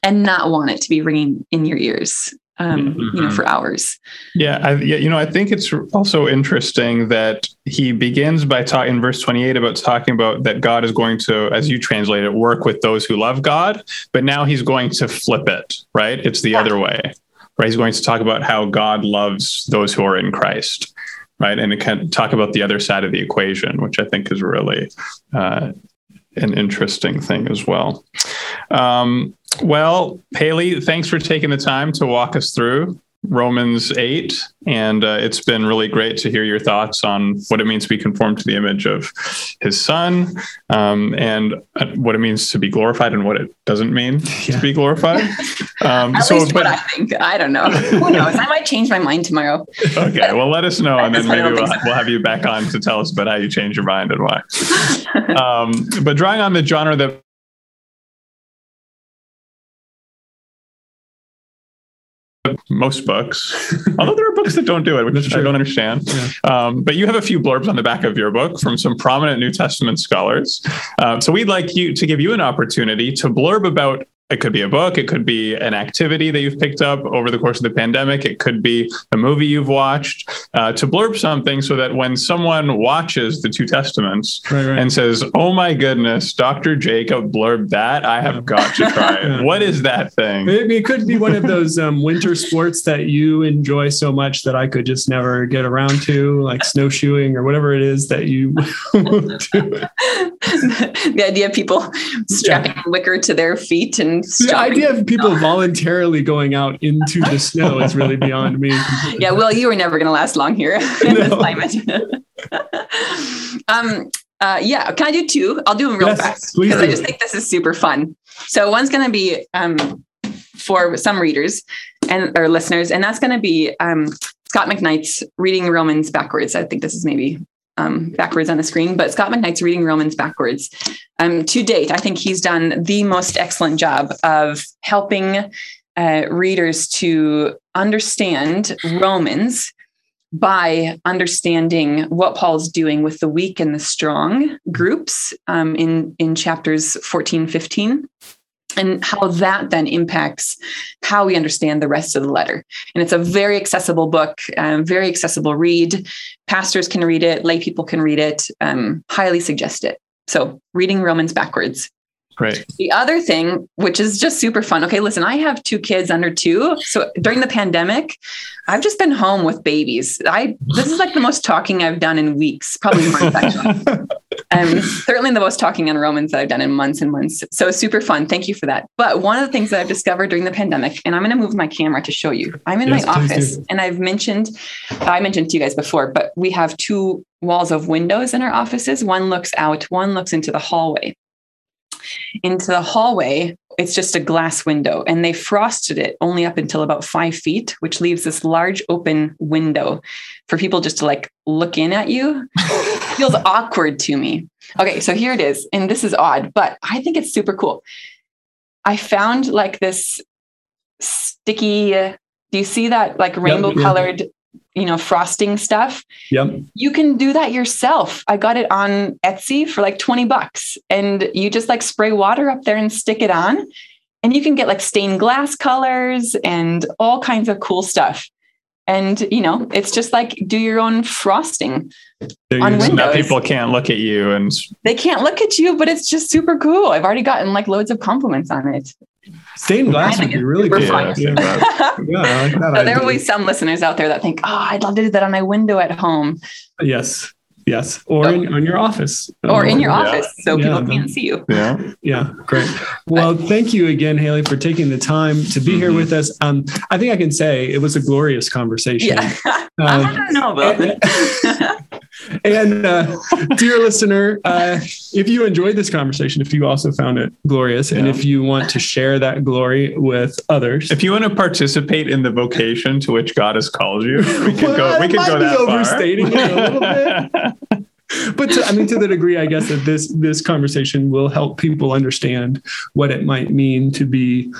S4: and not want it to be ringing in your ears. Um, mm-hmm. you know, for hours.
S2: Yeah, I, yeah, you know, I think it's also interesting that he begins by talking in verse 28 about talking about that God is going to, as you translate it, work with those who love God, but now he's going to flip it, right? It's the yeah. other way right? He's going to talk about how God loves those who are in Christ, right? And can talk about the other side of the equation, which I think is really uh, an interesting thing as well. Um, well, Haley, thanks for taking the time to walk us through Romans 8. And uh, it's been really great to hear your thoughts on what it means to be conformed to the image of his son um, and uh, what it means to be glorified and what it doesn't mean yeah. to be glorified.
S4: Um, At so, least but, what I think. I don't know. Who knows? I might change my mind tomorrow.
S2: Okay. Well, let us know. And then maybe we'll, so. we'll have you back on to tell us about how you change your mind and why. um, but drawing on the genre that most books, although there are books that don't do it, which I don't understand. Yeah. Um, but you have a few blurbs on the back of your book from some prominent New Testament scholars. Um, so we'd like you to give you an opportunity to blurb about it could be a book, it could be an activity that you've picked up over the course of the pandemic, it could be a movie you've watched, uh, to blurb something so that when someone watches the two testaments right, right. and says, "Oh my goodness, Dr. Jacob blurb that, I have got to try it." what is that thing?
S3: Maybe it could be one of those um, winter sports that you enjoy so much that I could just never get around to, like snowshoeing or whatever it is that you do.
S4: the idea of people strapping yeah. wicker to their feet and
S3: the idea of people voluntarily going out into the snow is really beyond me.
S4: Yeah, well, you were never going to last long here in no. this climate. um, uh, yeah, can I do two? I'll do them real yes, fast because I just think this is super fun. So one's going to be um, for some readers and or listeners, and that's going to be um, Scot McKnight's reading Romans backwards. I think this is maybe um, backwards on the screen, but Scot McKnight's reading Romans backwards. Um, to date, I think he's done the most excellent job of helping uh, readers to understand Romans by understanding what Paul's doing with the weak and the strong groups um, in, in chapters 14, 15 and how that then impacts how we understand the rest of the letter. And it's a very accessible book, um, very accessible read. Pastors can read it, lay people can read it. Um, highly suggest it. So, reading Romans backwards.
S2: Right.
S4: The other thing, which is just super fun. Okay, listen, I have two kids under two. So during the pandemic, I've just been home with babies. I this is like the most talking I've done in weeks, probably months actually. um, certainly the most talking on Romans that I've done in months and months. So super fun. Thank you for that. But one of the things that I've discovered during the pandemic, and I'm going to move my camera to show you. I'm in yes, my office, and I've mentioned, I mentioned to you guys before, but we have two walls of windows in our offices. One looks out, one looks into the hallway into the hallway it's just a glass window and they frosted it only up until about five feet which leaves this large open window for people just to like look in at you. Feels awkward to me. Okay so here it is and this is odd but i think it's super cool. I found like this sticky do you see that like rainbow colored you know, frosting stuff.
S3: Yep.
S4: You can do that yourself. I got it on Etsy for like 20 bucks. And you just like spray water up there and stick it on. And you can get like stained glass colors and all kinds of cool stuff. And you know, it's just like do your own frosting
S2: on windows. People can't look at you and
S4: they can't look at you, but it's just super cool. I've already gotten like loads of compliments on it.
S3: Stained glass would be really good. Yeah,
S4: yeah, like there will be some listeners out there that think, "Oh, I'd love to do that on my window at home."
S3: Yes, yes, or in, in your office,
S4: or in your yeah. office, so yeah, people can't see you.
S3: Yeah, yeah, great. Well, thank you again, Haley, for taking the time to be mm-hmm. here with us. Um, I think I can say it was a glorious conversation.
S4: Yeah, uh, I don't know about
S3: that. and uh, dear listener, uh, if you enjoyed this conversation, if you also found it glorious, yeah. and if you want to share that glory with others,
S2: if you want to participate in the vocation to which God has called you, we could well, go. We could go that
S3: overstating far. it a little bit. but to, I mean, to the degree, I guess that this this conversation will help people understand what it might mean to be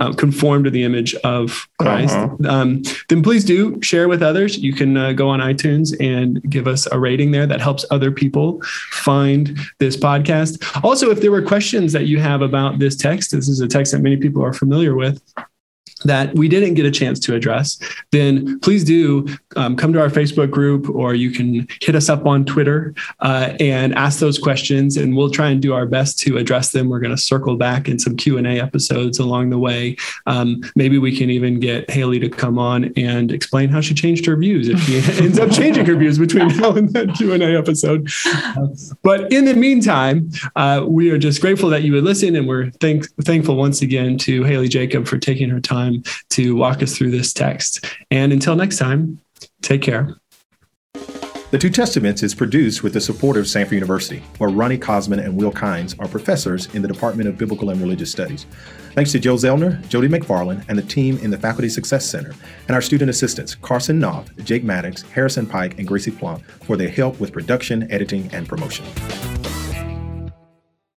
S3: uh, conformed to the image of Christ. Uh-huh. Um, then please do share with others. You can uh, go on iTunes and give us a rating there. That helps other people find this podcast. Also, if there were questions that you have about this text, this is a text that many people are familiar with that we didn't get a chance to address, then please do um, come to our Facebook group or you can hit us up on Twitter uh, and ask those questions, and we'll try and do our best to address them. We're going to circle back in some Q and A episodes along the way. Um, maybe we can even get Haley to come on and explain how she changed her views if she ends up changing her views between now and that Q and A episode. Uh, but in the meantime, uh, we are just grateful that you would listen, and we're thank- thankful once again to Haley Jacob for taking her time time to walk us through this text. And until next time, take care.
S1: The Two Testaments is produced with the support of Samford University, where Rony Kozman and Will Kynes are professors in the Department of Biblical and Religious Studies. Thanks to Joe Zellner, Jody McFarland, and the team in the Faculty Success Center, and our student assistants, Carson Knopf, Jake Maddox, Harrison Pike, and Gracie Plum, for their help with production, editing, and promotion.